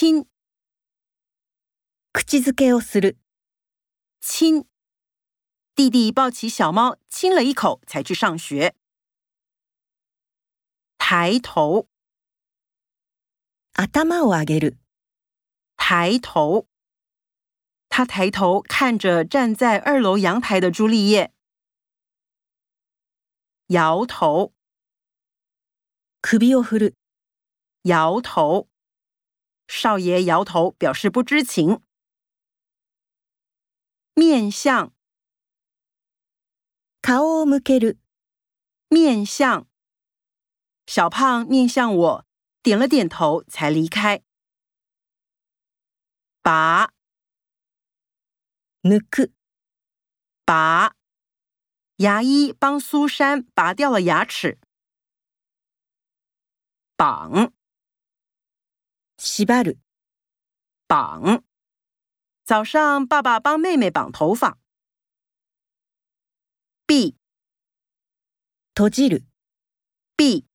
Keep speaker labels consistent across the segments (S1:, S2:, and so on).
S1: 亲，
S2: 口づけをする。
S1: 亲，弟弟抱起小猫亲了一口，才去上学。抬头，
S2: 頭を上げる。
S1: 抬头，他抬头看着站在二楼阳台的朱丽叶。摇头，
S2: 首を振る。
S1: 摇头。少爷摇头，表示不知情。面向，面向，小胖面向我，点了点头才离开。拔，
S2: 抜く，
S1: 拔，牙医帮苏珊拔掉了牙齿。绑。绑。早上，爸爸帮妹妹绑头发。B，
S2: 閉じる。
S1: B，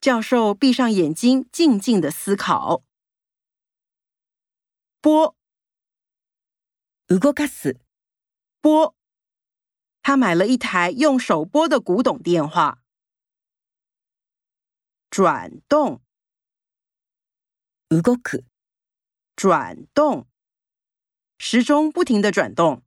S1: 教授闭上眼睛，静静的思考。拨。
S2: 動かす。
S1: 波，他买了一台用手拨的古董电话。转动。
S2: u g o k
S1: 转动，时钟不停的转动。